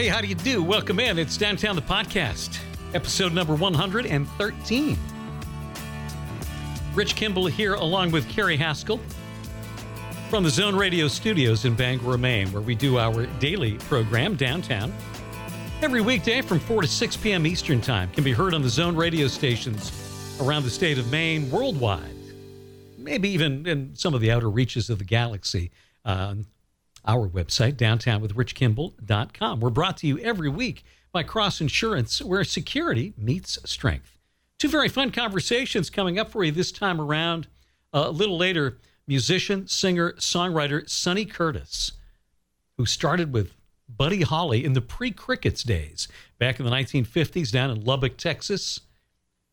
Hey, how do you do? Welcome in. It's Downtown the Podcast, episode number 113. Rich Kimball here, along with Carrie Haskell from the Zone Radio studios in Bangor, Maine, where we do our daily program downtown. Every weekday from 4 to 6 p.m. Eastern Time can be heard on the Zone radio stations around the state of Maine, worldwide, maybe even in some of the outer reaches of the galaxy. Uh, our website, downtownwithrichkimball.com. We're brought to you every week by Cross Insurance, where security meets strength. Two very fun conversations coming up for you this time around. Uh, a little later, musician, singer, songwriter Sonny Curtis, who started with Buddy Holly in the pre Crickets days back in the 1950s down in Lubbock, Texas,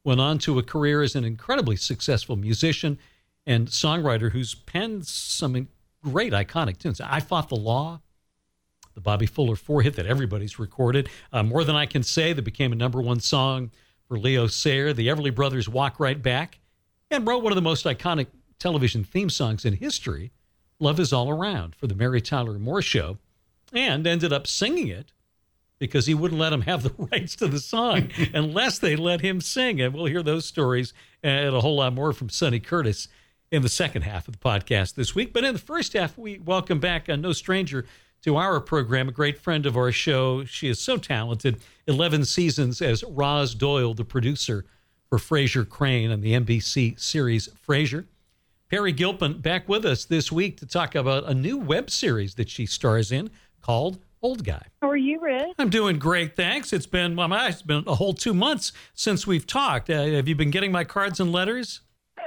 went on to a career as an incredibly successful musician and songwriter who's penned some great iconic tunes. I Fought the Law, the Bobby Fuller four hit that everybody's recorded. Uh, More Than I Can Say, that became a number one song for Leo Sayer. The Everly Brothers Walk Right Back, and wrote one of the most iconic television theme songs in history, Love Is All Around, for the Mary Tyler Moore Show, and ended up singing it because he wouldn't let them have the rights to the song unless they let him sing. And we'll hear those stories and a whole lot more from Sonny Curtis in the second half of the podcast this week. But in the first half, we welcome back a no stranger to our program, a great friend of our show. She is so talented. 11 seasons as Roz Doyle, the producer for Frasier Crane and the NBC series Frasier. Peri Gilpin back with us this week to talk about a new web series that she stars in called Old Guy. How are you, Rich? I'm doing great, thanks. It's been well, it's been a whole two months since we've talked. Uh, have you been getting my cards and letters?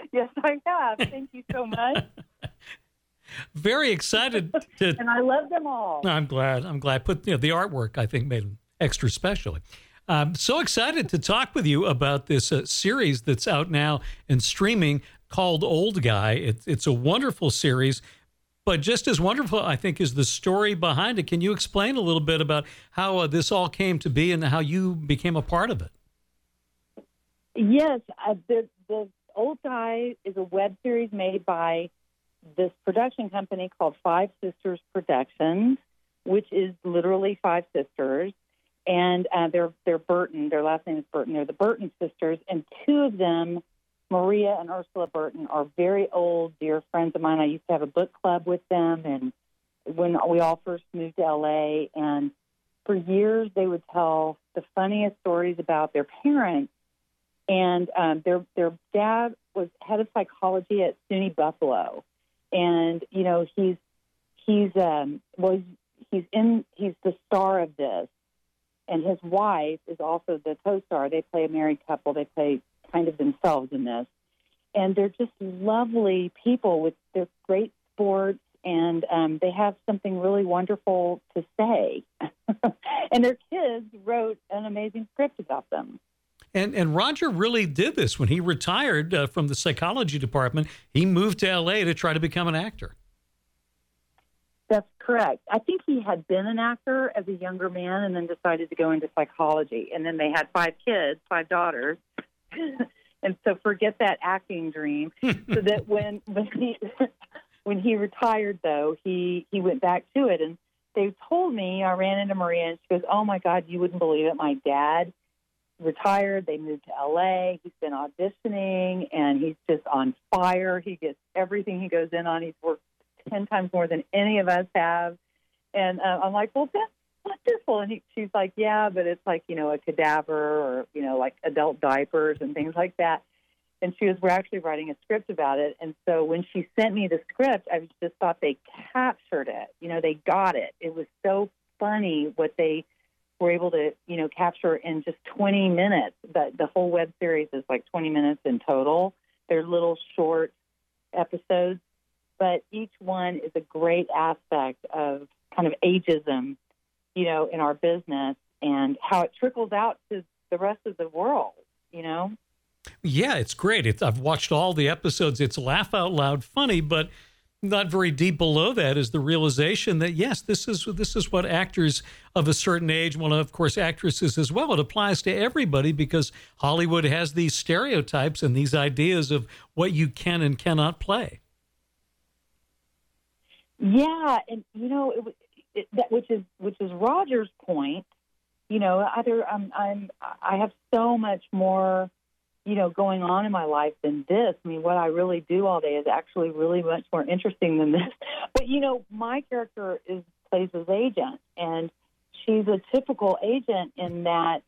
Yes, I have. Thank you so much. Very excited to. and I love them all. I'm glad. I'm glad. Put you know, the artwork, I think, made them extra special. I'm so excited to talk with you about this uh, series that's out now and streaming called Old Guy. It, it's a wonderful series, but just as wonderful, I think, is the story behind it. Can you explain a little bit about how uh, this all came to be and how you became a part of it? Yes, uh, the the Old Guy is a web series made by this production company called Five Sisters Productions, which is literally five sisters. And uh, they're they're Burton. Their last name is Burton. They're the Burton sisters, and two of them, Maria and Ursula Burton, are very old dear friends of mine. I used to have a book club with them, and when we all first moved to LA, and for years they would tell the funniest stories about their parents and um, their their dad was head of psychology at SUNY Buffalo, and you know he's he's um, well he's in he's the star of this, and his wife is also the co-star. They play a married couple. They play kind of themselves in this, and they're just lovely people with their great sports, and um, they have something really wonderful to say. and their kids wrote an amazing script about them. And and Roger really did this when he retired uh, from the psychology department. He moved to L.A. to try to become an actor. That's correct. I think he had been an actor as a younger man and then decided to go into psychology. And then they had five kids, five daughters. and so forget that acting dream. so that when when he when he retired though, he he went back to it and they told me I ran into Maria and she goes, "Oh my God, you wouldn't believe it! My dad retired. They moved to LA. He's been auditioning and he's just on fire. He gets everything he goes in on. He's worked 10 times more than any of us have. And uh, I'm like, well, that's wonderful. And he, she's like, yeah, but it's like, you know, a cadaver or, you know, like adult diapers and things like that. And she was, we're actually writing a script about it. And so when she sent me the script, I just thought they captured it. You know, they got it. It was so funny what they were able to, you know, capture in just 20 minutes. The, the whole web series is like 20 minutes in total. They're little short episodes, but each one is a great aspect of kind of ageism, you know, in our business and how it trickles out to the rest of the world, you know? Yeah, it's great. It's, I've watched all the episodes. It's laugh out loud funny, but not very deep below that is the realization that yes, this is this is what actors of a certain age, well, of course, actresses as well. It applies to everybody because Hollywood has these stereotypes and these ideas of what you can and cannot play. Yeah, and you know, it, it, that, which is which is Roger's point. You know, either I'm um, I'm I have so much more, you know, going on in my life than this. I mean, what I really do all day is actually really much more interesting than this. But you know, my character is plays as agent, and she's a typical agent in that,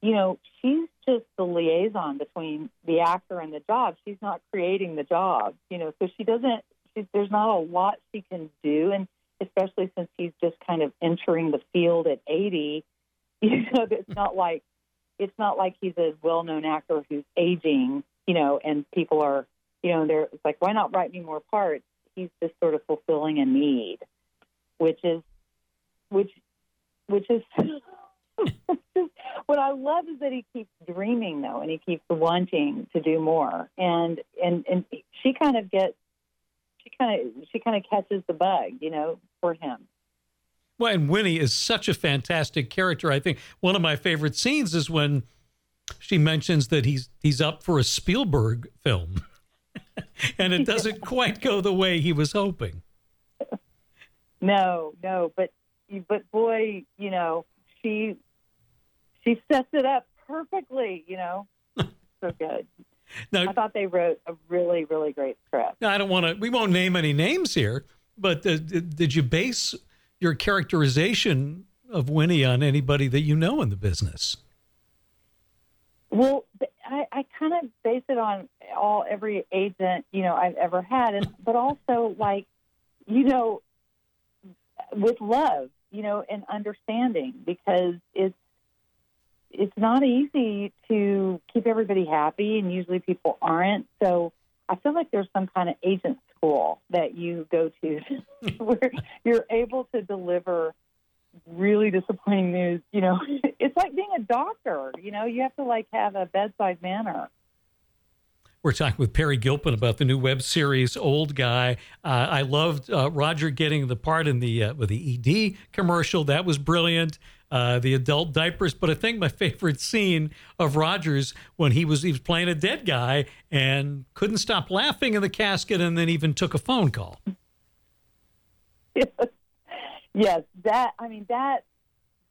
you know, she's just the liaison between the actor and the job. She's not creating the job, you know, so she doesn't. She, there's not a lot she can do, and especially since he's just kind of entering the field at 80, you know, it's not like it's not like he's a well-known actor who's aging, you know, and people are, you know, they're it's like, why not write me more parts? He's just sort of fulfilling a need, which is, which, which is. what I love is that he keeps dreaming though, and he keeps wanting to do more. And and and she kind of gets she kind of she kind of catches the bug, you know, for him. Well, and Winnie is such a fantastic character. I think one of my favorite scenes is when she mentions that he's he's up for a Spielberg film, and it doesn't quite go the way he was hoping. No, no, but but boy, you know, she she sets it up perfectly. You know, so good. Now, I thought they wrote a really, really great script. Now, I don't want to. We won't name any names here, but uh, did you base your characterization of Winnie on anybody that you know in the business? Well, I, I kind of base it on all every agent you know I've ever had, and but also like you know with love, you know, and understanding because it's it's not easy to keep everybody happy, and usually people aren't. So I feel like there's some kind of agent school that you go to where you're able to deliver really disappointing news. You know, it's like being a doctor. You know, you have to like have a bedside manner. We're talking with Peri Gilpin about the new web series "Old Guy." Uh, I loved uh, Roger getting the part in the uh, with the ED commercial. That was brilliant. Uh, the adult diapers, but I think my favorite scene of Rogers when he was he was playing a dead guy and couldn't stop laughing in the casket, and then even took a phone call. yes, yes that I mean that.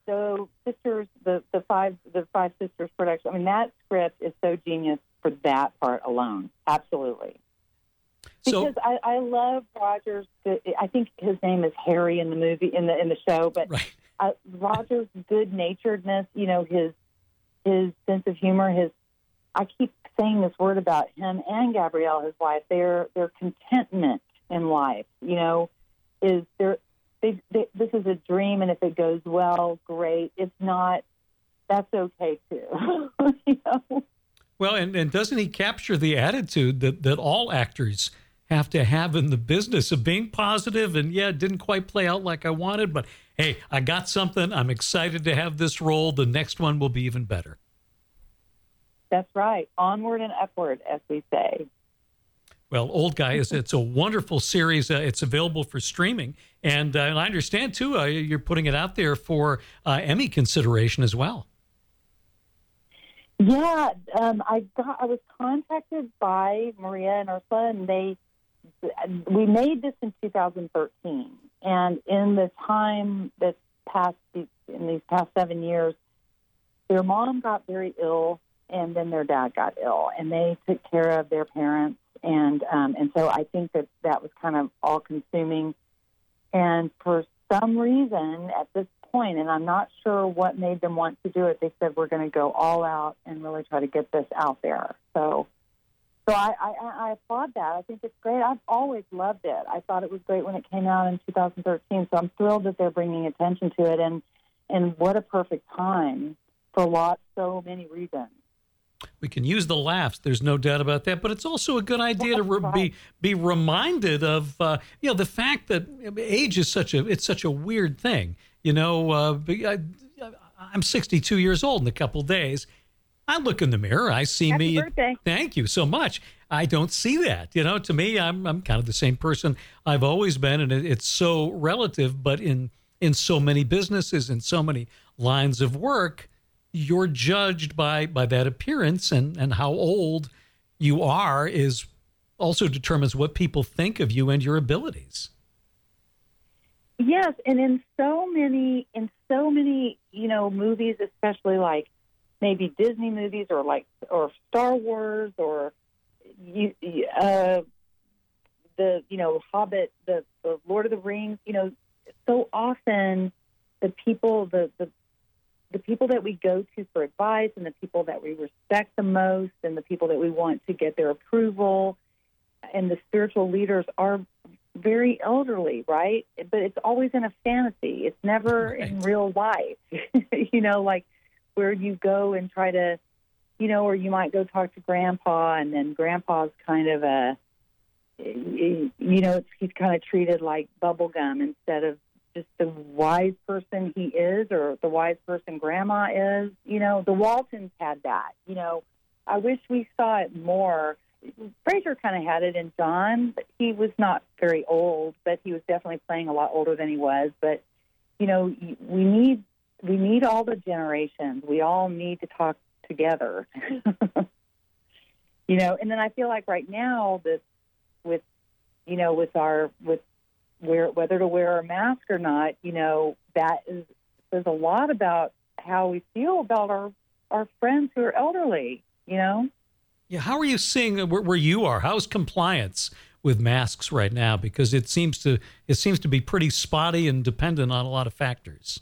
So sisters, the the five the five sisters production. I mean that script is so genius for that part alone. Absolutely. So, because I, I love Rogers. I think his name is Harry in the movie in the in the show, but right. Uh, Rogers' good naturedness, you know, his his sense of humor, his I keep saying this word about him and Gabrielle, his wife. Their their contentment in life, you know, is there. They, they, this is a dream, and if it goes well, great. If not, that's okay too. you know? Well, and, and doesn't he capture the attitude that, that all actors have to have in the business of being positive and yeah, it didn't quite play out like I wanted, but hey, I got something. I'm excited to have this role. The next one will be even better. That's right. Onward and upward, as we say. Well, Old Guy is it's a wonderful series. Uh, it's available for streaming, and, uh, and I understand too uh, you're putting it out there for uh, Emmy consideration as well. Yeah, um, I got. I was contacted by Maria and Ursula, and they we made this in 2013. And in the time that's passed, in these past seven years, their mom got very ill, and then their dad got ill, and they took care of their parents, and um, and so I think that that was kind of all consuming. And for some reason, at this point, and I'm not sure what made them want to do it. They said we're going to go all out and really try to get this out there. So, so I, I, I applaud that. I think it's great. I've always loved it. I thought it was great when it came out in 2013. So I'm thrilled that they're bringing attention to it, and and what a perfect time for lots, so many reasons. We can use the laughs. There's no doubt about that. But it's also a good idea to re- be be reminded of uh, you know the fact that age is such a it's such a weird thing. You know, uh, I, am 62 years old in a couple days. I look in the mirror. I see Happy me. Birthday. Thank you so much. I don't see that. You know, to me, I'm I'm kind of the same person I've always been, and it, it's so relative. But in in so many businesses, in so many lines of work, you're judged by by that appearance, and and how old you are is also determines what people think of you and your abilities. Yes, and in so many in so many you know movies, especially like maybe Disney movies or like or Star Wars or you, uh, the you know Hobbit, the, the Lord of the Rings. You know, so often the people the, the the people that we go to for advice and the people that we respect the most and the people that we want to get their approval and the spiritual leaders are very elderly, right? But it's always in a fantasy. It's never right. in real life. you know, like where you go and try to, you know, or you might go talk to grandpa and then grandpa's kind of a, you know, he's kind of treated like bubblegum instead of just the wise person he is or the wise person grandma is. You know, the Waltons had that. You know, I wish we saw it more Frasier kind of had it in John. But he was not very old, but he was definitely playing a lot older than he was. But you know, we need we need all the generations. We all need to talk together. you know, and then I feel like right now that with you know with our with where whether to wear a mask or not, you know, that is there's a lot about how we feel about our our friends who are elderly. You know. Yeah, how are you seeing uh, where, where, you are? How's compliance with masks right now? Because it seems to it seems to be pretty spotty and dependent on a lot of factors.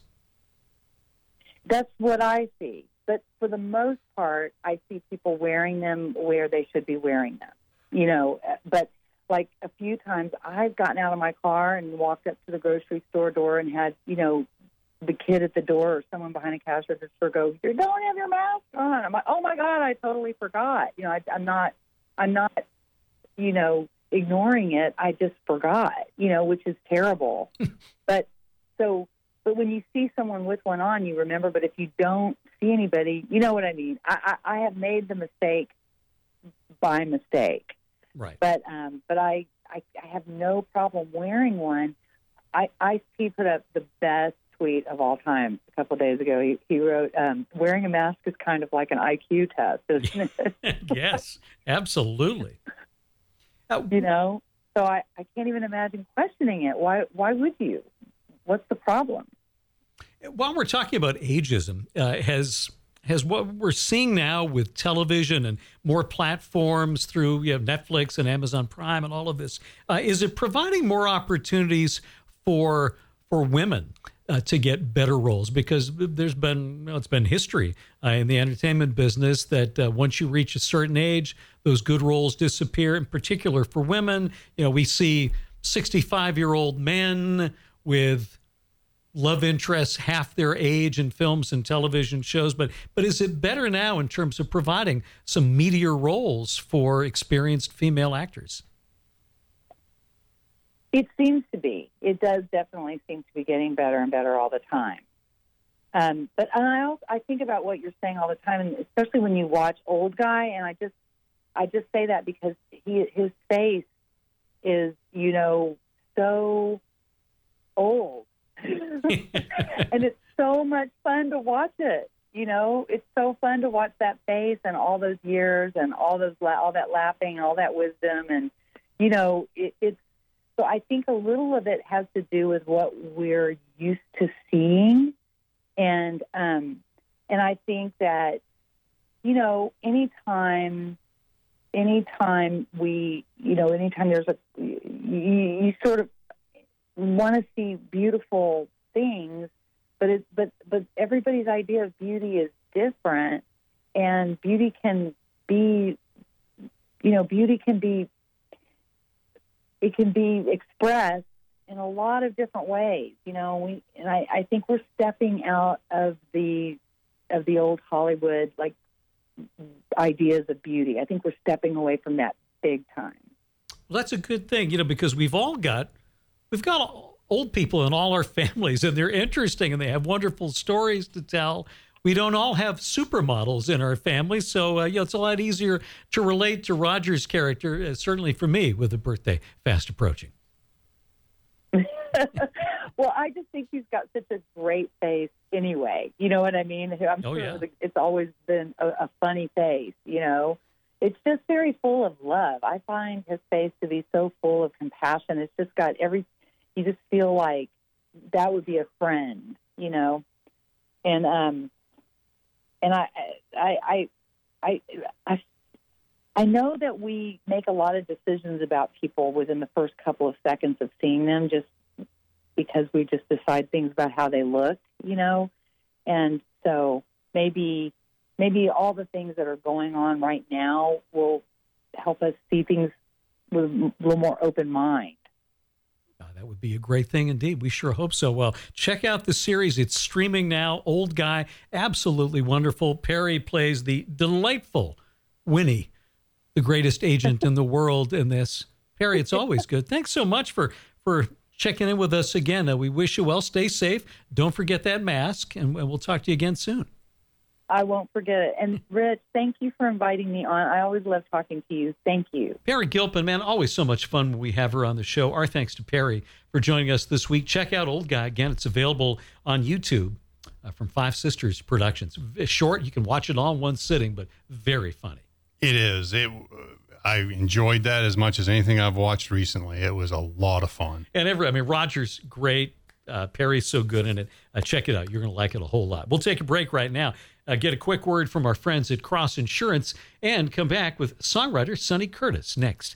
That's what I see. But for the most part, I see people wearing them where they should be wearing them. You know, but like a few times I've gotten out of my car and walked up to the grocery store door and had, you know, the kid at the door or someone behind a cash register go, "You don't have your mask on." I'm like, "Oh my god, I totally forgot." You know, I, I'm not, I'm not, you know, ignoring it. I just forgot. You know, which is terrible. but so, but when you see someone with one on, you remember. But if you don't see anybody, you know what I mean. I, I, I have made the mistake by mistake. Right. But um, but I, I I have no problem wearing one. I I see put up the best tweet of all time a couple of days ago. He, he wrote, um, "Wearing a mask is kind of like an IQ test, isn't it?" yes, absolutely. You know, so I, I can't even imagine questioning it. Why why would you? What's the problem? While we're talking about ageism, uh, has has what we're seeing now with television and more platforms through you know, Netflix and Amazon Prime and all of this, uh, is it providing more opportunities for for women uh, to get better roles because there's been it's been history uh, in the entertainment business that uh, once you reach a certain age, those good roles disappear. In particular for women, you know, we see 65 year old men with love interests half their age in films and television shows but but is it better now in terms of providing some meatier roles for experienced female actors it seems to be. It does definitely seem to be getting better and better all the time. Um, but I also, I think about what you're saying all the time, and especially when you watch Old Guy, and I just I just say that because he his face is you know so old, and it's so much fun to watch it. You know, it's so fun to watch that face and all those years and all those all that laughing all that wisdom, and you know, it, it's so I think a little of it has to do with what we're used to seeing, and um, and I think that you know anytime anytime we you know anytime there's a you, you sort of want to see beautiful things, but it but but everybody's idea of beauty is different, and beauty can be you know beauty can be it can be expressed in a lot of different ways. You know, we and I, I think we're stepping out of the of the old Hollywood like ideas of beauty. I think we're stepping away from that big time. Well, that's a good thing, you know, because we've all got we've got old people in all our families, and they're interesting and they have wonderful stories to tell. We don't all have supermodels in our family, so uh, you know, it's a lot easier to relate to Roger's character, uh, certainly for me, with a birthday fast approaching. well, I just think he's got such a great face anyway. You know what I mean? I'm oh, sure yeah. it's always been a, a funny face, you know? It's just very full of love. I find his face to be so full of compassion. It's just got every, you just feel like that would be a friend, you know, and um, and I I I I I I know that we make a lot of decisions about people within the first couple of seconds of seeing them, just because we just decide things about how they look, you know, and so maybe maybe all the things that are going on right now will help us see things with a little more open mind. That would be a great thing indeed. We sure hope so. Well, check out the series. It's streaming now. Old guy, absolutely wonderful. Peri plays the delightful Winnie, the greatest agent in the world in this. Peri, it's always good. Thanks so much for for checking in with us again. Uh, we wish you well. Stay safe. Don't forget that mask, and we'll talk to you again soon. I won't forget it. And Rich, thank you for inviting me on. I always love talking to you. Thank you. Peri Gilpin, man, always so much fun when we have her on the show. Our thanks to Peri for joining us this week. Check out Old Guy. Again, it's available on YouTube uh, from Five Sisters Productions. It's Short, you can watch it all in one sitting, but very funny. It is. It. I enjoyed that as much as anything I've watched recently. It was a lot of fun. And every, I mean, Roger's great. Uh, Peri's so good in it. Uh, check it out. You're going to like it a whole lot. We'll take a break right now uh, get a quick word from our friends at Cross Insurance, and come back with songwriter Sonny Curtis next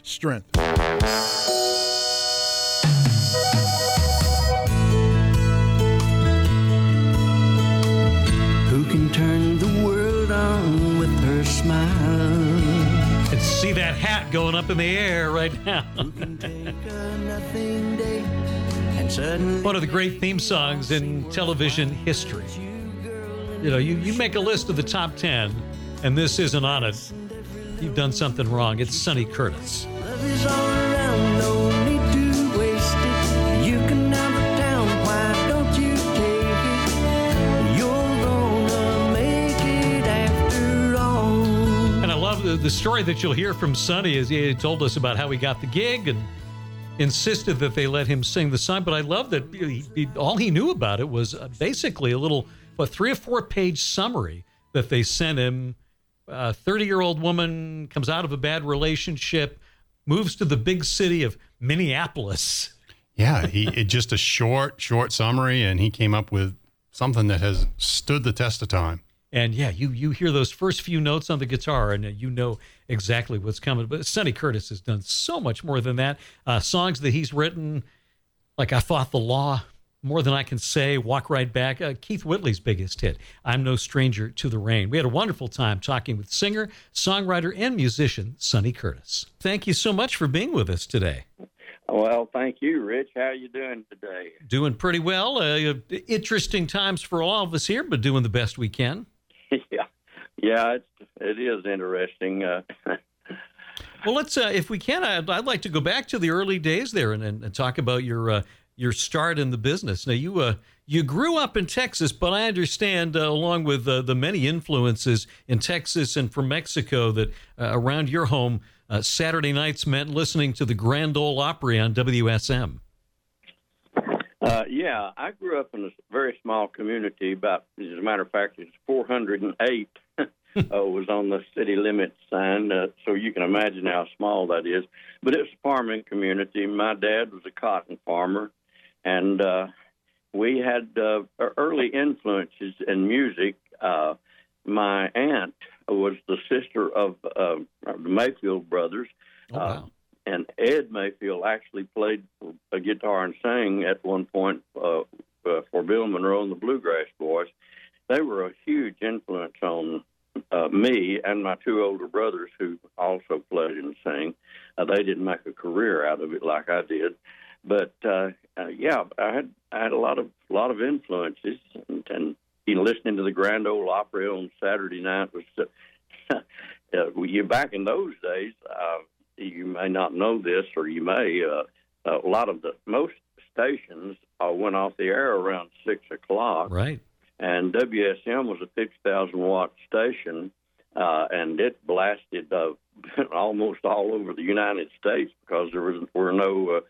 strength. Who can turn the world on with her smile? And see that hat going up in the air right now. One of the great theme songs in television history. You know, you, you make a list of the top 10, and this isn't on it. You've done something wrong. It's Sonny Curtis. And I love the, story that you'll hear from Sonny is he told us about how he got the gig and insisted that they let him sing the song. But I love that he, he, all he knew about it was uh, basically a little, what, three or four page summary that they sent him. A 30 year old woman comes out of a bad relationship, moves to the big city of Minneapolis. Yeah, he it just a short, short summary, and he came up with something that has stood the test of time. And yeah, you you hear those first few notes on the guitar, and you know exactly what's coming. But Sonny Curtis has done so much more than that. Uh, songs that he's written, like "I Fought the Law," "More Than I Can Say," "Walk Right Back." Uh, Keith Whitley's biggest hit, "I'm No Stranger to the Rain." We had a wonderful time talking with singer, songwriter, and musician Sonny Curtis. Thank you so much for being with us today. Well, thank you, Rich. How are you doing today? Doing pretty well. Uh, interesting times for all of us here, but doing the best we can. yeah, yeah, it's it is interesting. Uh, well, let's uh, if we can, I'd, I'd, like to go back to the early days there and, and, and talk about your uh, your start in the business. Now, you uh, you grew up in Texas, but I understand, uh, along with uh, the many influences in Texas and from Mexico, that around your home, Saturday nights meant listening to the Grand Ole Opry on WSM. Uh, yeah, I grew up in a very small community. About, as a matter of fact, it's 408 uh, was on the city limit sign, uh, so you can imagine how small that is. But it's a farming community. My dad was a cotton farmer, and uh, we had uh, early influences in music. Uh, my aunt was the sister of uh, the Mayfield brothers. Oh, wow. uh, and Ed Mayfield actually played a guitar and sang at one point uh, uh, for Bill Monroe and the Bluegrass Boys. They were a huge influence on uh, me and my two older brothers who also played and sang. Uh, they didn't make a career out of it like I did, but uh, uh, yeah, I had I had a lot of lot of influences, and, and you know, listening to the Grand Ole Opry on Saturday night was. Uh, uh, you back in those days, uh, you may not know this, or you may. Uh, a lot of the most stations uh, went off the air around six o'clock, Right. and WSM was a fifty thousand watt station, uh, and it blasted uh, almost all over the United States because there was were no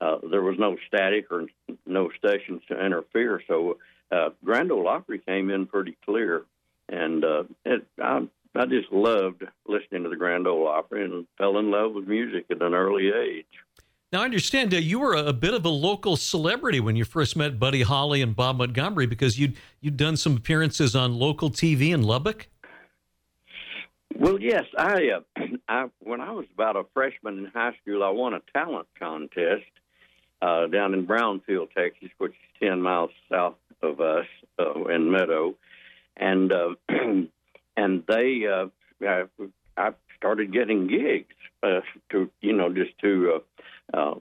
uh, there was no static or no stations to interfere. So uh, Grand Ole Opry came in pretty clear, and uh, it, I I just loved listening to the Grand Ole Opry and fell in love with music at an early age. Now, I understand uh, you were a, a bit of a local celebrity when you first met Buddy Holly and Bob Montgomery because you'd, you'd done some appearances on local TV in Lubbock. Well, yes, I, uh, I when I was about a freshman in high school, I won a talent contest uh, down in Brownfield, Texas, which is ten miles south of us uh, in Meadow, and uh, and they uh, I, I started getting gigs uh, to you know just to uh, uh,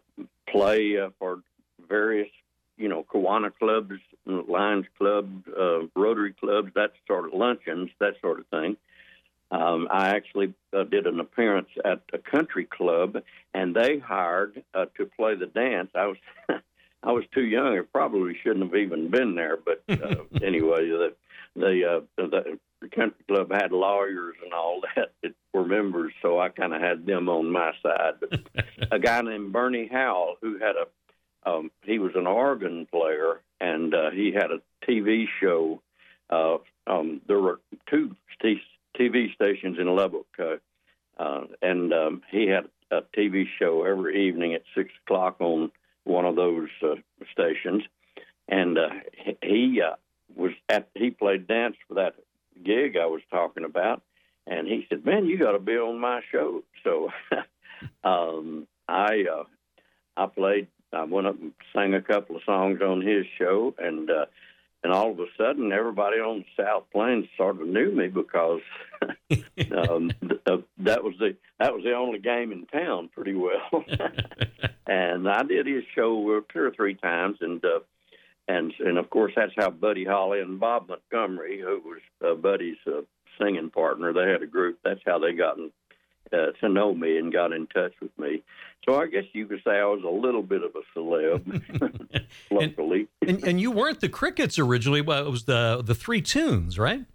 play uh, for various you know Kiwanis clubs, Lions Club, uh, Rotary clubs, that sort of luncheons, that sort of thing. Um, I actually uh, did an appearance at a country club, and they hired uh, to play the dance. I was I was too young; I probably shouldn't have even been there. But uh, anyway, the the, uh, the the country club had lawyers and all that that were members, so I kind of had them on my side. But a guy named Bernie Howell, who had a um, he was an organ player, and uh, he had a TV show. Uh, um, there were two TV stations in Lubbock, uh, uh, and um, he had a TV show every evening at six o'clock on one of those uh, stations, and uh, he uh, was at he played dance for that gig I was talking about, and he said, "Man, you got to be on my show." So um, I uh, I played. I went up and sang a couple of songs on his show, and uh, and all of a sudden, everybody on the South Plains sort of knew me because um, th- uh, that was the that was the only game in town, pretty well. and I did his show two or three times, and uh, and and of course that's how Buddy Holly and Bob Montgomery, who was uh, Buddy's uh, singing partner, they had a group. That's how they got in, uh, to know me and got in touch with me. So I guess you could say I was a little bit of a celeb locally. And, and you weren't the Crickets originally. Well, it was the the Three Tunes, right?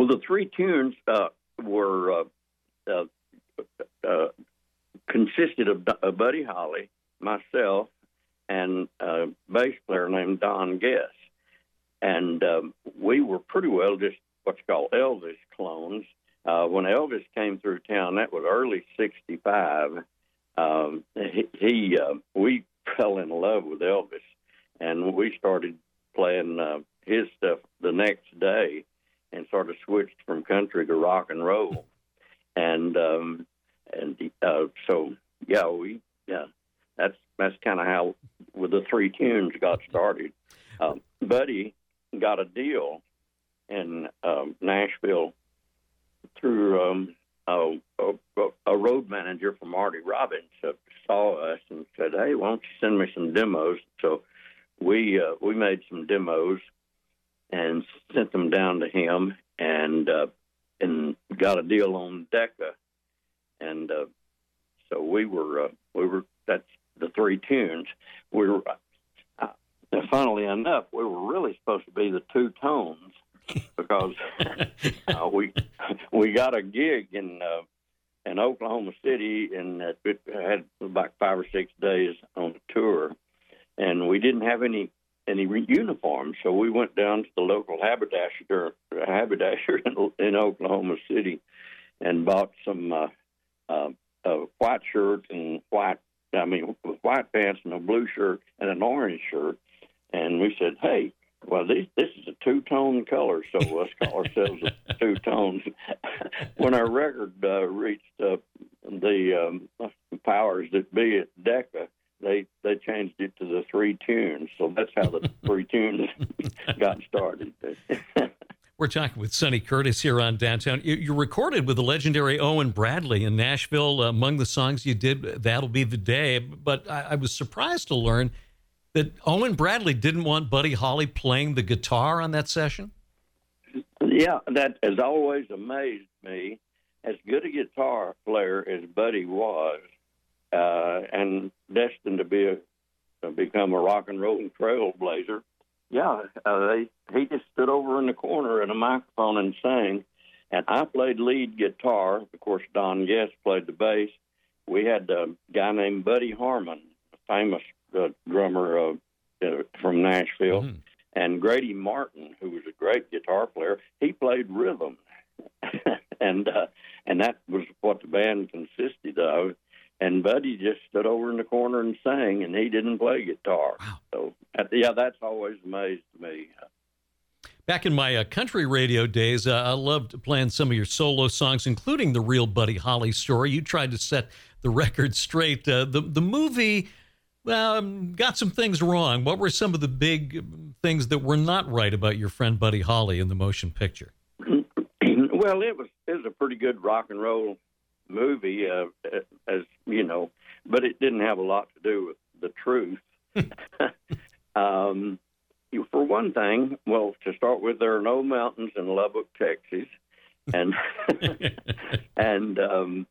Well, the three tunes uh, were uh, uh, uh, consisted of uh, Buddy Holly, myself, and a bass player named Don Guess, and um, we were pretty well just what's called Elvis clones. Uh, when Elvis came through town, that was early '65. Um, he, he uh, we fell in love with Elvis, and we started playing uh, his stuff the next day and sort of switched from country to rock and roll. And um, and uh, so yeah, we yeah, that's that's kind of how with the three tunes got started. Um, Buddy got a deal in um, Nashville through um, a, a, a road manager from Marty Robbins uh, saw us and said, "Hey, why don't you send me some demos?" So we uh, we made some demos and sent them down to him and uh, and got a deal on Decca, and uh, so we were uh, we were that's the three tunes. We were uh, funnily enough we were really supposed to be the two tones because uh, we we got a gig in uh, in Oklahoma City and it had about five or six days on the tour, and we didn't have any any uniforms. So we went down to the local haberdasher, haberdasher in, in Oklahoma City and bought some uh, uh, a white shirt and white, I mean, white pants and a blue shirt and an orange shirt. And we said, hey, well, this this is a two tone color, so let's call ourselves a two tones. when our record uh, reached uh, the um, powers that be at Decca, they they changed it to the three tunes. So that's how the three tunes got started. We're talking with Sonny Curtis here on Downtown. You, you recorded with the legendary Owen Bradley in Nashville. Uh, among the songs you did, That'll Be the Day. But I, I was surprised to learn that Owen Bradley didn't want Buddy Holly playing the guitar on that session. Yeah, that has always amazed me. As good a guitar player as Buddy was, uh, and destined to be a to become a rock and roll trailblazer. Yeah, uh, they he just stood over in the corner at a microphone and sang, and I played lead guitar. Of course, Don Guess played the bass. We had a guy named Buddy Harman, a famous uh, drummer uh, uh, from Nashville, mm-hmm. and Grady Martin, who was a great guitar player. He played rhythm, and uh, and that was what the band consisted of and Buddy just stood over in the corner and sang, and he didn't play guitar. Wow. So, yeah, that's always amazed me. Back in my uh, country radio days, uh, I loved playing some of your solo songs, including the real Buddy Holly story. You tried to set the record straight. Uh, the the movie um, got some things wrong. What were some of the big things that were not right about your friend Buddy Holly in the motion picture? well, it was it was a pretty good rock and roll movie, uh, as you know, but it didn't have a lot to do with the truth. um, for one thing, well, to start with, there are no mountains in Lubbock, Texas, and and um,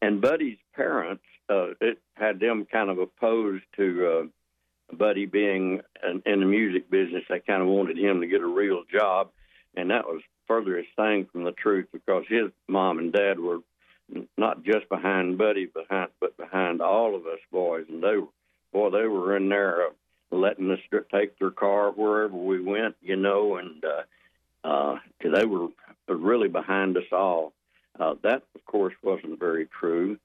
and Buddy's parents, uh, it had them kind of opposed to uh, Buddy being in, in the music business. They kind of wanted him to get a real job, and that was furthest thing from the truth because his mom and dad were not just behind Buddy, behind but behind all of us boys. And they, were boy, they were in there uh, letting us take their car wherever we went, you know, and uh, uh, they were really behind us all. Uh, that, of course, wasn't very true.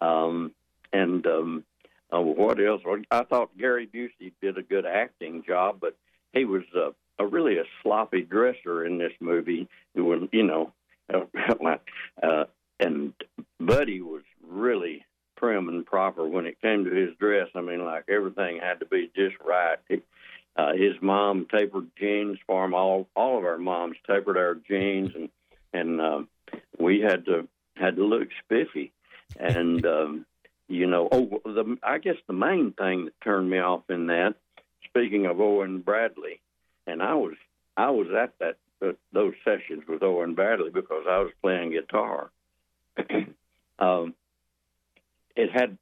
Um, and um, uh, what else? I thought Gary Busey did a good acting job, but he was uh, a really a sloppy dresser in this movie. When you know, uh, uh, and Buddy was really prim and proper when it came to his dress. I mean, like everything had to be just right. He, uh, his mom tapered jeans for him. All all of our moms tapered our jeans, and and uh, we had to had to look spiffy. And um, you know, oh, the I guess the main thing that turned me off in that. Speaking of Owen Bradley, and I was I was at that uh, those sessions with Owen Bradley because I was playing guitar um, it had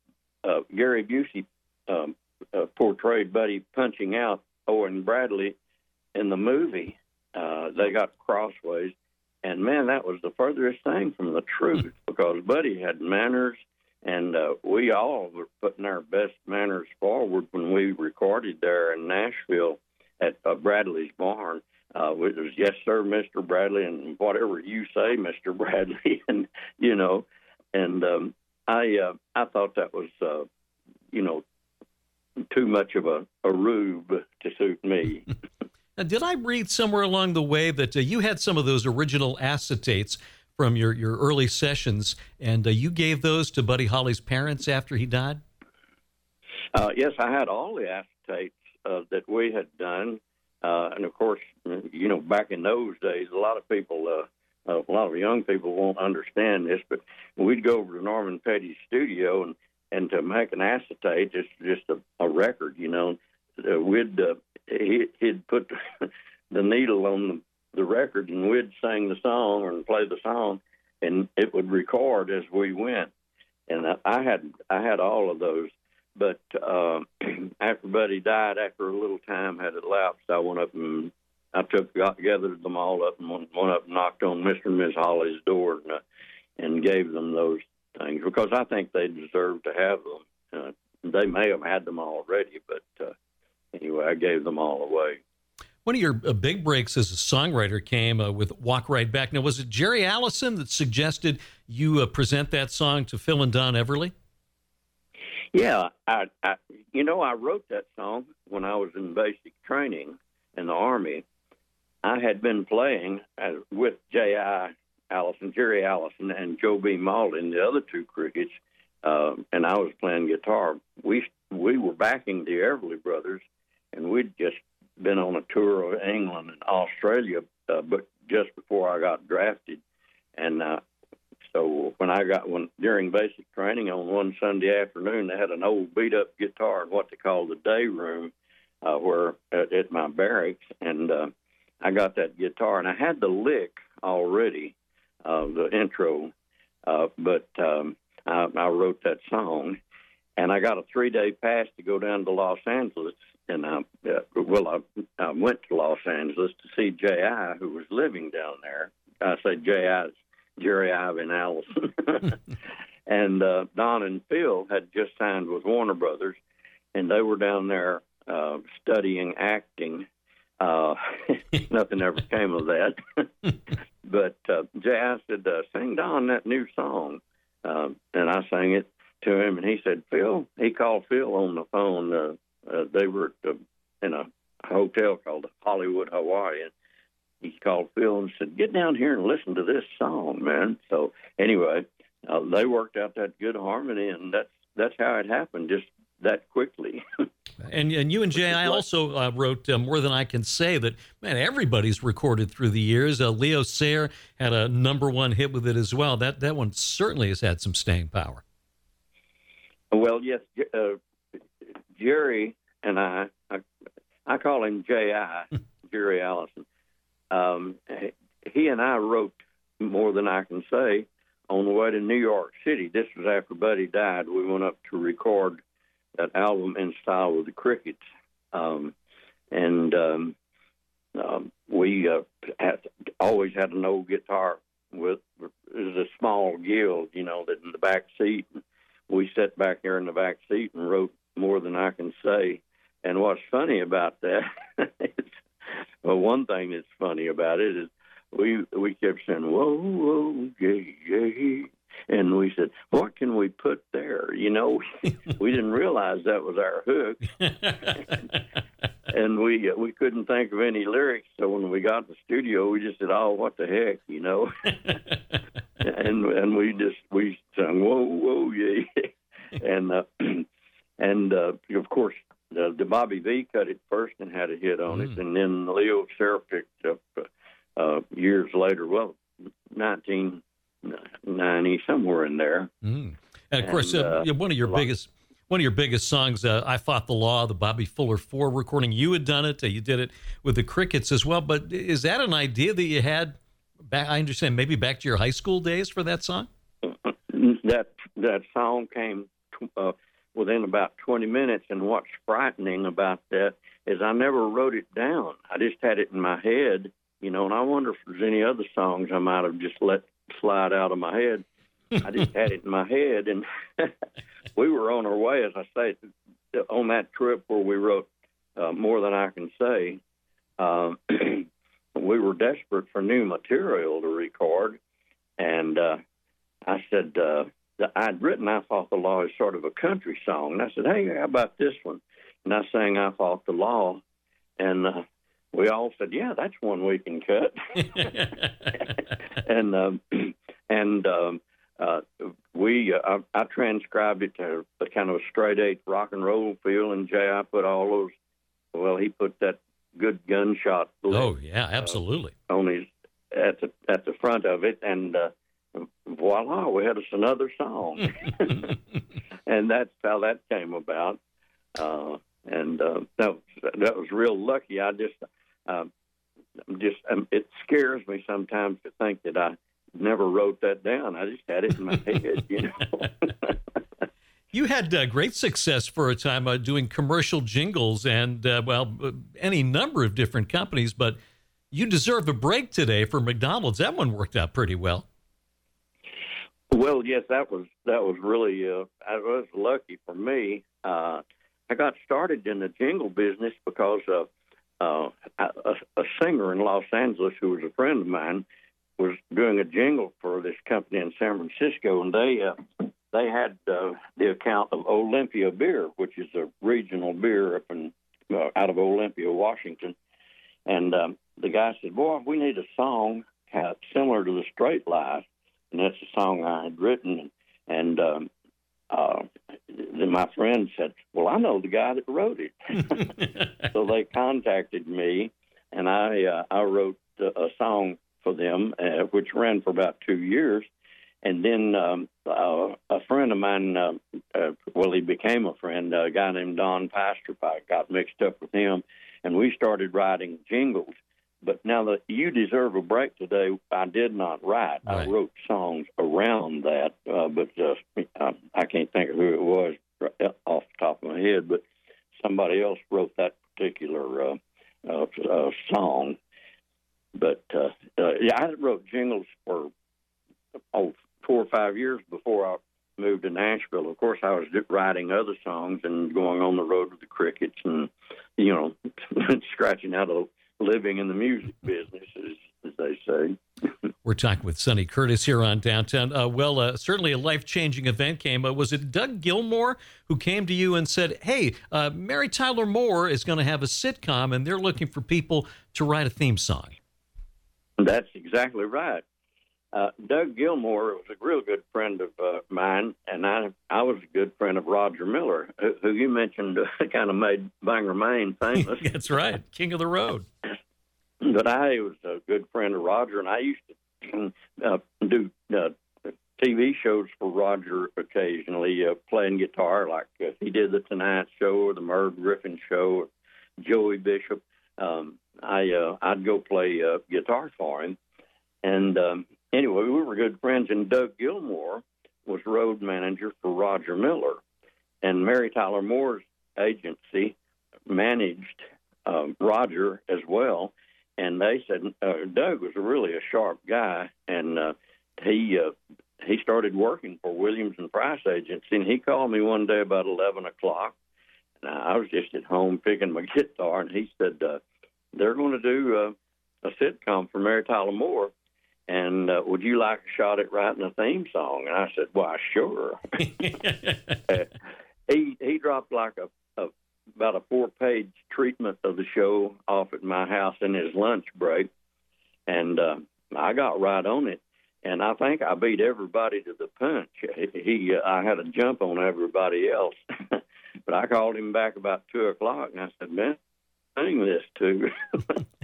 uh, Gary Busey um, uh, portrayed Buddy punching out Owen Bradley in the movie. Uh, they got crossways, and man, that was the furthest thing from the truth because Buddy had manners, and uh, we all were putting our best manners forward when we recorded there in Nashville at uh, Bradley's barn uh, it was yes sir, Mr. Bradley, and whatever you say, Mr. Bradley, and you know, and um, I uh, I thought that was uh, you know too much of a, a rube to suit me. now, did I read somewhere along the way that uh, you had some of those original acetates from your, your early sessions, and uh, you gave those to Buddy Holly's parents after he died? Uh, yes, I had all the acetates uh, that we had done uh, and of course, you know, back in those days, a lot of people, uh, a lot of young people won't understand this, but we'd go over to Norman Petty's studio and and to make an acetate, just just a, a record, you know, we'd he, he'd put the needle on the, the record and we'd sing the song and play the song, and it would record as we went. And I had I had all of those but uh, after Buddy died, after a little time had elapsed, I went up and I took got gathered them all up and went, went up and knocked on Mr. and Miss Holly's door and, uh, and gave them those things because I think they deserve to have them. Uh, they may have had them already, but uh, anyway, I gave them all away. One of your uh, big breaks as a songwriter came uh, with "Walk Right Back." Now, was it Jerry Allison that suggested you uh, present that song to Phil and Don Everly? Yeah, I, I, you know, I wrote that song when I was in basic training in the Army. I had been playing uh, with J.I. Allison, Jerry Allison, and Joe B. Mauldin, the other two crickets, uh, and I was playing guitar. We we were backing the Everly Brothers, and we'd just been on a tour of England and Australia, uh, but just before I got drafted, and uh, so when I got one during basic training on one Sunday afternoon, they had an old beat up guitar in what they call the day room, uh, where at, at my barracks, and uh, I got that guitar, and I had the lick already, uh, the intro, uh, but um, I, I wrote that song, and I got a three day pass to go down to Los Angeles. And I, uh, well, I, I went to Los Angeles to see J.I., who was living down there. I say J.I., Jerry Ivan Allison. and uh, Don and Phil had just signed with Warner Brothers, and they were down there uh, studying acting. Uh, nothing ever came of that. but uh, Jay said, uh, "Sing Don that new song," uh, and I sang it to him, and he said, "Phil." He called Phil on the phone. Uh, uh, they were uh, in a hotel called Hollywood, Hawaii, and he called Phil and said, "Get down here and listen to this song, man." So anyway, uh, they worked out that good harmony, and that's that's how it happened, just that quickly. and and you and Jay, I also uh, wrote uh, more than I can say. That man, everybody's recorded through the years. Uh, Leo Sayer had a number one hit with it as well. That that one certainly has had some staying power. Well, yes, uh, Jerry and I, I, I call him J.I. Jerry Allison. Um, he and I wrote more than I can say on the way to New York City. This was after Buddy died. We went up to record that album in style with the Crickets, um, and um, um, we uh, had, always had an old guitar with it was a small guild, you know, that in the back seat. We sat back there in the back seat and wrote more than I can say. And what's funny about that is, well, one thing that's funny about it is we we kept saying whoa whoa yeah yeah and we said what can we put there? You know we didn't realize that was our hook. And we uh, we couldn't think of any lyrics. So when we got in the studio we just said oh what the heck you know? And and we just we sung whoa whoa yeah and uh, and uh, of course the, the Bobby Vee cut it first and had a hit on mm. it, and then Leo Sayer picked up uh, uh, years later. Well, 1990, somewhere in there. Mm. And of course, uh, uh, one of your biggest one of your biggest songs, uh, "I Fought the Law," the Bobby Fuller Four recording. You had done it. Uh, you did it with the Crickets as well. But is that an idea that you had? Back, I understand maybe back to your high school days for that song. That that song came uh, within about 20 minutes, and what's frightening about that is I never wrote it down. I just had it in my head, you know, and I wonder if there's any other songs I might have just let slide out of my head. I just had it in my head, and we were on our way, as I say, on that trip where we wrote uh, more than I can say. Uh, we were desperate for new material to record, and uh, I said, uh, I'd written I Fought the Law as sort of a country song. And I said, hey, how about this one? And I sang I Fought the Law. And uh, we all said, yeah, that's one we can cut. and um, and um, uh, we, uh, I, I transcribed it to a kind of a straight eight rock and roll feel. And Jay, I put all those, well, he put that good gunshot. Oh, yeah, absolutely. Uh, on his, at the, at the front of it. And, uh, voila, we had us another song, and that's how that came about. Uh, and uh, that was, that was real lucky. I just, uh, just um, it scares me sometimes to think that I never wrote that down. I just had it in my head, you know. You had uh, great success for a time uh, doing commercial jingles and, uh, well, uh, any number of different companies, but you deserve a break today for McDonald's. That one worked out pretty well. Well, yes, that was that was really uh, I was lucky for me. Uh, I got started in the jingle business because uh, uh, a, a singer in Los Angeles who was a friend of mine was doing a jingle for this company in San Francisco, and they uh, they had uh, the account of Olympia Beer, which is a regional beer up in uh, out of Olympia, Washington. And um, the guy said, "Boy, we need a song kind similar to the Straight Life." And that's a song I had written. And um, uh, then my friend said, "Well, I know the guy that wrote it." so they contacted me, and I uh, I wrote a song for them, uh, which ran for about two years. And then um, uh, a friend of mine, uh, uh, well, he became a friend, a guy named Don Pasterpike, got mixed up with him, and we started writing jingles. But now that you deserve a break today, I did not write. Right. I wrote songs around that, uh, but uh, I, I can't think of who it was off the top of my head, but somebody else wrote that particular uh, uh, uh, song. But uh, uh, yeah, I wrote jingles for oh, four or five years before I moved to Nashville. Of course, I was writing other songs and going on the road with the Crickets and you know scratching out a living in the music business, as, as they say. We're talking with Sonny Curtis here on Downtown. Uh, well, uh, certainly a life changing event came. Uh, was it Doug Gilmore who came to you and said, Hey, uh, Mary Tyler Moore is going to have a sitcom and they're looking for people to write a theme song? That's exactly right. Uh, Doug Gilmour was a real good friend of uh, mine, and I I was a good friend of Roger Miller, who, who you mentioned uh, kind of made Bangor, Maine famous. That's right, king of the road. but I was a good friend of Roger, and I used to uh, do uh, TV shows for Roger occasionally, uh, playing guitar, like uh, he did the Tonight Show or the Merv Griffin Show, or Joey Bishop. Um, I uh, I'd go play uh, guitar for him, and um, anyway, we were good friends, and Doug Gilmour was road manager for Roger Miller, and Mary Tyler Moore's agency managed um, Roger as well. And they said uh, Doug was really a sharp guy, and uh, he uh, he started working for Williams and Price Agency. And he called me one day about eleven o'clock, and I was just at home picking my guitar, and he said uh, they're going to do uh, a sitcom for Mary Tyler Moore and uh, would you like a shot at writing a theme song? And I said, why, sure. he he dropped like a, a about a four page treatment of the show off at my house in his lunch break, and uh, I got right on it. And I think I beat everybody to the punch. He, he uh, I had a jump on everybody else, but I called him back about two o'clock, and I said, "Man, sing this too."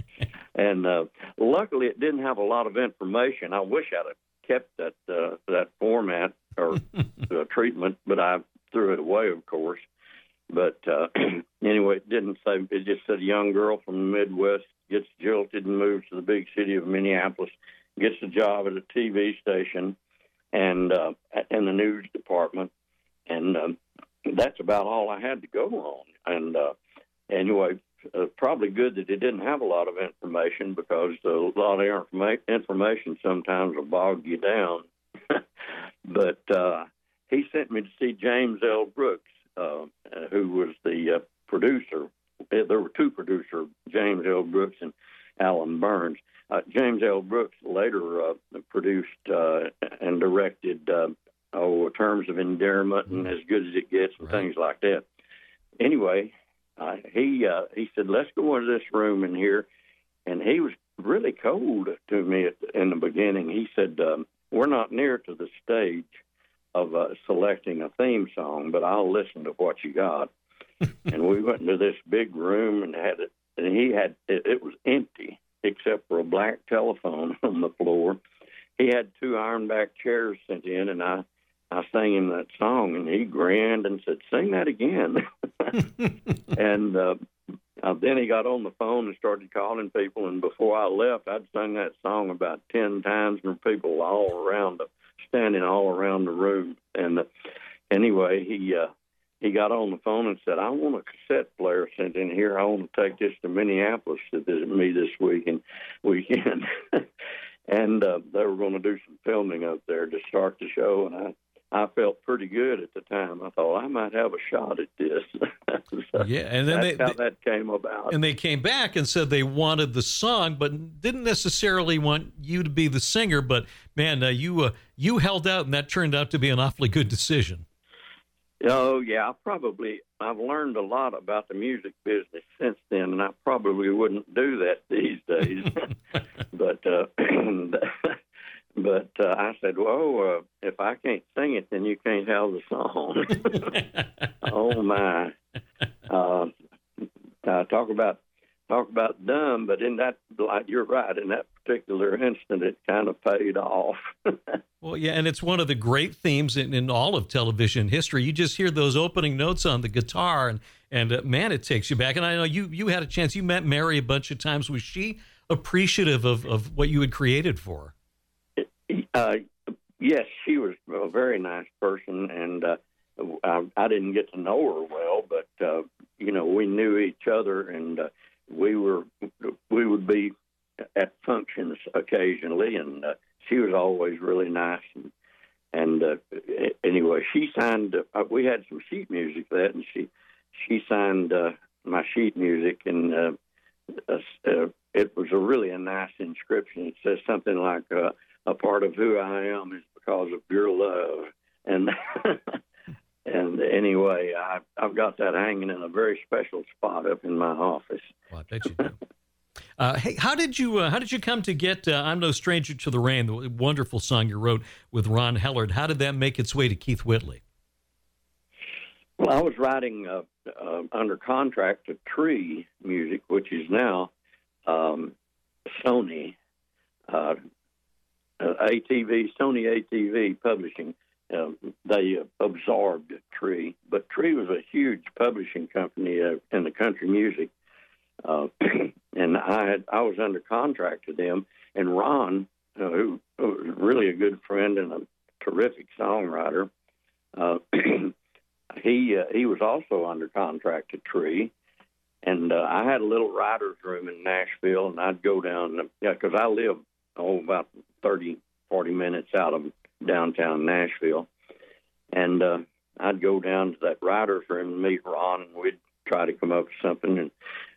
and uh, luckily it didn't have a lot of information. I wish I'd have kept that uh, that format or uh, treatment, but I threw it away, of course. But uh, anyway, it didn't say. It just said a young girl from the Midwest gets jilted and moves to the big city of Minneapolis, gets a job at a TV station and uh, in the news department, and um, that's about all I had to go on. And uh, anyway, uh, probably good that it didn't have a lot of information because a lot of informa- information sometimes will bog you down. but uh, he sent me to see James L. Brooks, uh, who was the uh, producer. There were two producers, James L. Brooks and Allan Burns. Uh, James L. Brooks later uh, produced uh, and directed uh, oh, Terms of Endearment and As Good as It Gets and right. things like that. Anyway, uh, he uh, he said, "Let's go into this room in here," and he was really cold to me at, in the beginning. He said, um, "We're not near to the stage of uh, selecting a theme song, but I'll listen to what you got." and we went into this big room and had it, and he had it, it was empty except for a black telephone on the floor. He had two ironback chairs sent in, and I I sang him that song, and he grinned and said, "Sing that again." and uh, uh, then he got on the phone and started calling people. And before I left, I'd sung that song about ten times, and people all around, the, standing all around the room. And uh, anyway, he uh, he got on the phone and said, "I want a cassette player sent in here. I want to take this to Minneapolis to visit me this week and weekend." and uh, they were going to do some filming up there to start the show, and I I felt pretty good at the time. I thought I might have a shot at this. so yeah, and then that's they, how they, that came about. And they came back and said they wanted the song, but didn't necessarily want you to be the singer. But man, uh, you uh, you held out, and that turned out to be an awfully good decision. Oh yeah, I probably I've learned a lot about the music business since then, and I probably wouldn't do that these days. but uh, But uh, I said, "Well, uh, if I can't sing it, then you can't have the song." oh my! Uh, uh, talk about talk about dumb, but in that, like you're right, in that particular instant, it kind of paid off. well, yeah, and it's one of the great themes in, in all of television history. You just hear those opening notes on the guitar, and and uh, man, it takes you back. And I know you you had a chance. You met Mary a bunch of times. Was she appreciative of of what you had created for? her? Uh, yes, she was a very nice person, and uh, I, I didn't get to know her well, but uh, you know, we knew each other, and uh, we were we would be at functions occasionally, and uh, she was always really nice. And, and uh, anyway, she signed. Uh, we had some sheet music that, and she she signed uh, my sheet music, and uh, uh, it was a really a nice inscription. It says something like, uh, "A part of who I am is because of your love." And and anyway, I, I've got that hanging in a very special spot up in my office. Well, I bet you do. Uh, hey, how did you uh, how did you come to get uh, "I'm No Stranger to the Rain," the wonderful song you wrote with Ron Hellard? How did that make its way to Keith Whitley? Well, I was writing uh, uh, under contract to Tree Music, which is now um, Sony uh, ATV, Sony ATV Publishing. they absorbed Tree, but Tree was a huge publishing company in the country music uh, and I had I was under contract to them, and Ron, uh, who, who was really a good friend and a terrific songwriter, uh, he uh, he was also under contract to Tree, and uh, I had a little writers' room in Nashville, and I'd go down yeah because I live oh about thirty forty minutes out of downtown Nashville, and uh, I'd go down to that writers' room and meet Ron, and we'd try to come up with something. And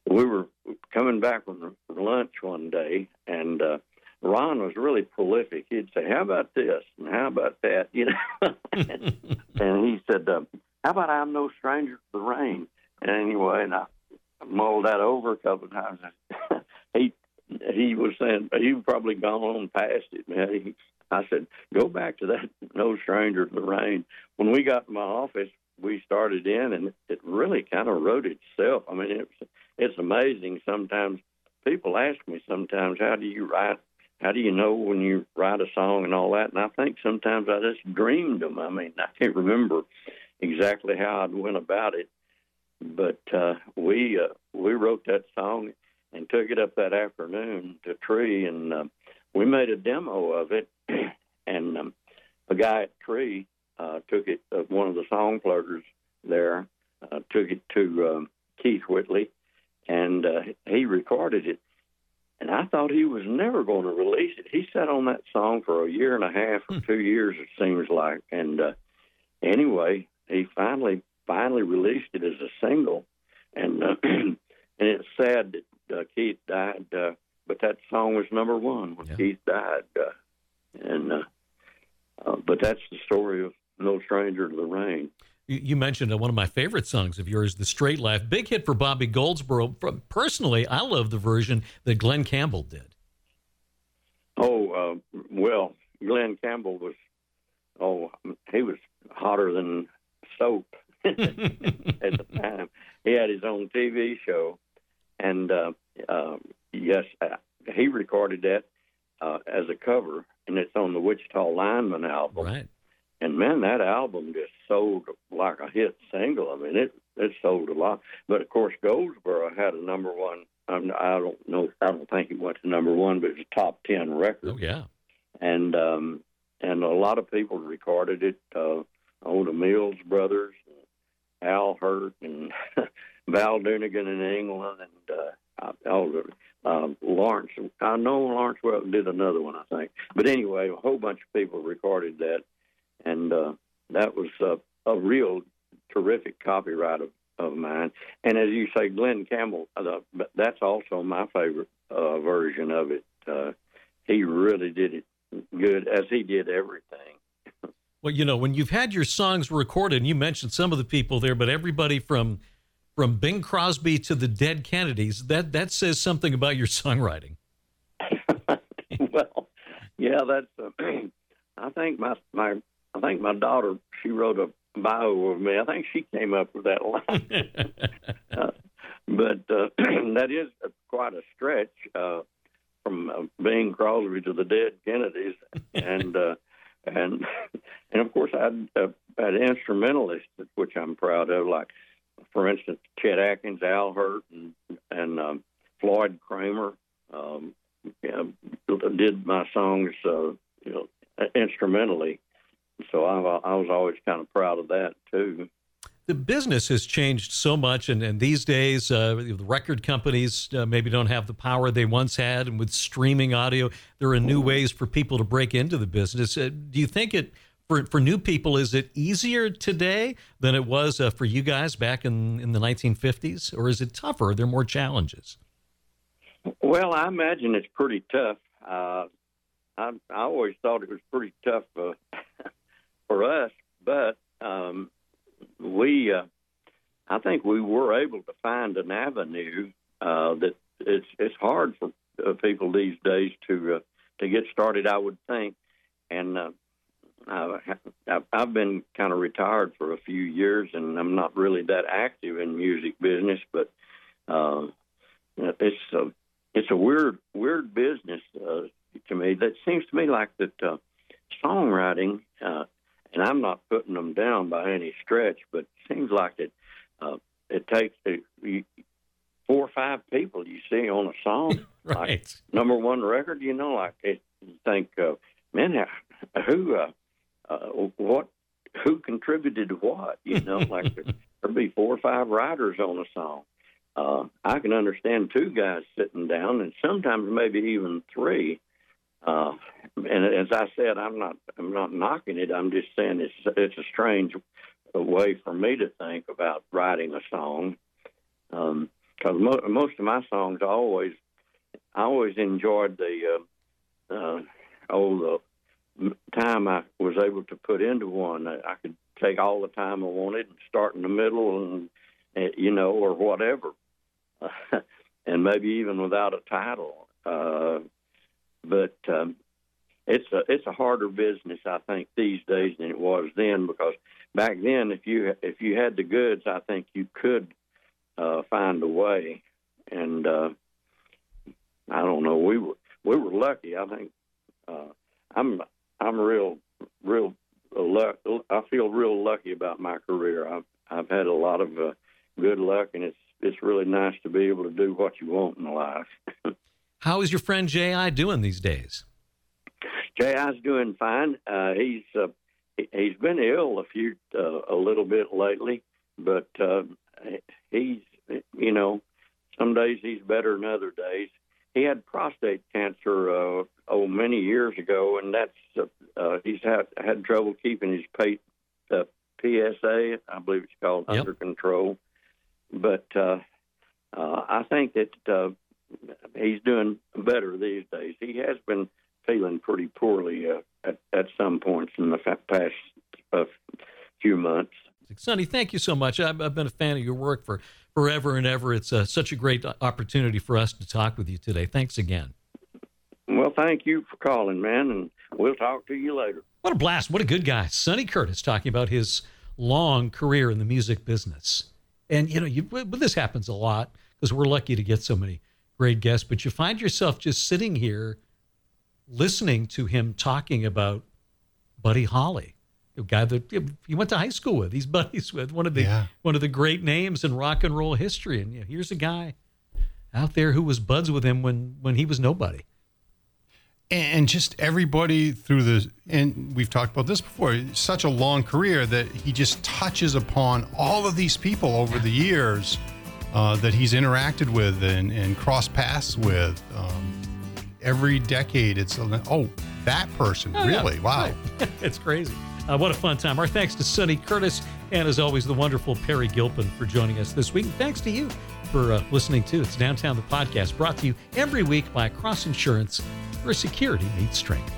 we were coming back from lunch one day, and uh, Ron was really prolific. He'd say, "How about this?" and "How about that?" You know, and he said, uh, "How about I'm no stranger to the rain?" And anyway, and I mulled that over a couple of times. he he was saying he probably gone on past it, man. He, I said, "Go back to that no stranger to the rain." When we got to my office, we started in, and it really kind of wrote itself. I mean, it's it's amazing. Sometimes people ask me, sometimes, how do you write? How do you know when you write a song and all that? And I think sometimes I just dreamed them. I mean, I can't remember exactly how I went about it, but uh, we uh, we wrote that song and took it up that afternoon to Tree, and uh, we made a demo of it. and um, a guy at Tree uh, took it, uh, one of the song flirters there, uh, took it to um, Keith Whitley, and uh, he recorded it. And I thought he was never going to release it. He sat on that song for a year and a half or hmm. two years, it seems like. And uh, anyway, he finally finally released it as a single, and uh, and it's sad that uh, Keith died, uh, but that song was number one when yeah. Keith died. Uh, and uh, uh, but that's the story of no Stranger to the Rain. You mentioned uh, one of my favorite songs of yours, "The Straight Life." Big hit for Bobby Goldsboro. Personally, I love the version that Glen Campbell did. Oh uh, well, Glen Campbell was oh he was hotter than soap at the time. He had his own TV show, and uh, uh, yes, uh, he recorded that uh, as a cover, and it's on the Wichita Lineman album. Right and man, that album just sold like a hit single. I mean, it it sold a lot. But of course, Goldsboro had a number one. Um, I don't know. I don't think it went to number one, but it was a top ten record. Oh yeah. And um, and a lot of people recorded it. Uh, the Mills brothers, Al Hirt, and Val Doonican in England, and uh, uh, Lawrence. I know Lawrence Welk did another one, I think. But anyway, a whole bunch of people recorded that and uh, that was a real terrific copyright of, of mine. And as you say, Glen Campbell, uh, that's also my favorite uh, version of it. Uh, he really did it good, as he did everything. well, you know, when you've had your songs recorded, and you mentioned some of the people there, but everybody from from Bing Crosby to the Dead Kennedys, that that says something about your songwriting. well, yeah, that's. Uh, I think my my I think my daughter she wrote a bio of me. I think she came up with that line. uh, but uh, that is quite a stretch uh, from uh, Bing Crosby to the dead Kennedys, and uh, and and of course I had, uh, had instrumentalists, which I'm proud of, like for instance Chet Atkins, Al Hirt, and and um, Floyd Cramer Um, know, did my songs, uh, you know, instrumentally so I, I was always kind of proud of that too. The business has changed so much, and, and these days, uh, the record companies uh, maybe don't have the power they once had. And with streaming audio, there are new ways for people to break into the business. Uh, do you think it, for, for new people, is it easier today than it was uh, for you guys back in, in the 1950s? Or is it tougher? Are there more challenges? Well, I imagine it's pretty tough. Uh, I, I always thought it was pretty tough uh, for us, but um, we, uh, I think we were able to find an avenue uh, that it's it's hard for uh, people these days to uh, to get started. I would think, and uh, I've, I've been kind of retired for a few years, and I'm not really that active in music business, but uh, it's a it's a weird weird business uh, to me. That seems to me like that uh, songwriting uh, and I'm not putting them down by any stretch, but it seems like it uh, it takes a, you, four or five people you see on a song, right. like number one record. You know, like it, you think, uh, man, who, uh, uh, what, who contributed to what? You know, like there'd be four or five writers on a song. Uh, I can understand two guys sitting down, and sometimes maybe even three. Uh, and as I said, I'm not I'm not knocking it. I'm just saying it's it's a strange way for me to think about writing a song. Because um, mo- most of my songs, I always I always enjoyed the uh, uh, oh the time I was able to put into one. I, could take all the time I wanted and start in the middle and uh, you know or whatever, and maybe even without a title. Uh, but um, it's a it's a harder business, I think, these days than it was then. Because back then, if you if you had the goods, I think you could uh, find a way. And uh, I don't know, we were we were lucky. I think uh, I'm I'm real real luck. I feel real lucky about my career. I've I've had a lot of uh, good luck, and it's it's really nice to be able to do what you want in life. How is your friend J.I. doing these days? J.I.'s doing fine. Uh, he's uh, he's been ill a few uh, a little bit lately, but uh, he's you know some days he's better than other days. He had prostate cancer uh, oh many years ago, and that's uh, uh, he's had had trouble keeping his pay, uh, PSA, I believe it's called, yep. under control. But uh, uh, I think that uh, he's doing better these days. He has been feeling pretty poorly uh, at, at some points in the past uh, few months. Sonny, thank you so much. I've, I've, been a fan of your work for forever and ever. It's uh, such a great opportunity for us to talk with you today. Thanks again. Well, thank you for calling, man, and we'll talk to you later. What a blast. What a good guy. Sonny Curtis talking about his long career in the music business. And, you know, you, this happens a lot because we're lucky to get so many great guests, but you find yourself just sitting here listening to him talking about Buddy Holly, a guy that he went to high school with. He's buddies with one of the yeah. one of the great names in rock and roll history. And you know, here's a guy out there who was buds with him when when he was nobody. And just everybody through the and we've talked about this before. Such a long career that he just touches upon all of these people over the years uh, that he's interacted with and, and crossed paths with. Um, every decade, it's oh that person oh, really yeah. wow, it's crazy. Uh, what a fun time! Our thanks to Sonny Curtis and, as always, the wonderful Peri Gilpin for joining us this week. And thanks to you for uh, listening too. It's Downtown the podcast, brought to you every week by Cross Insurance, where security meets strength.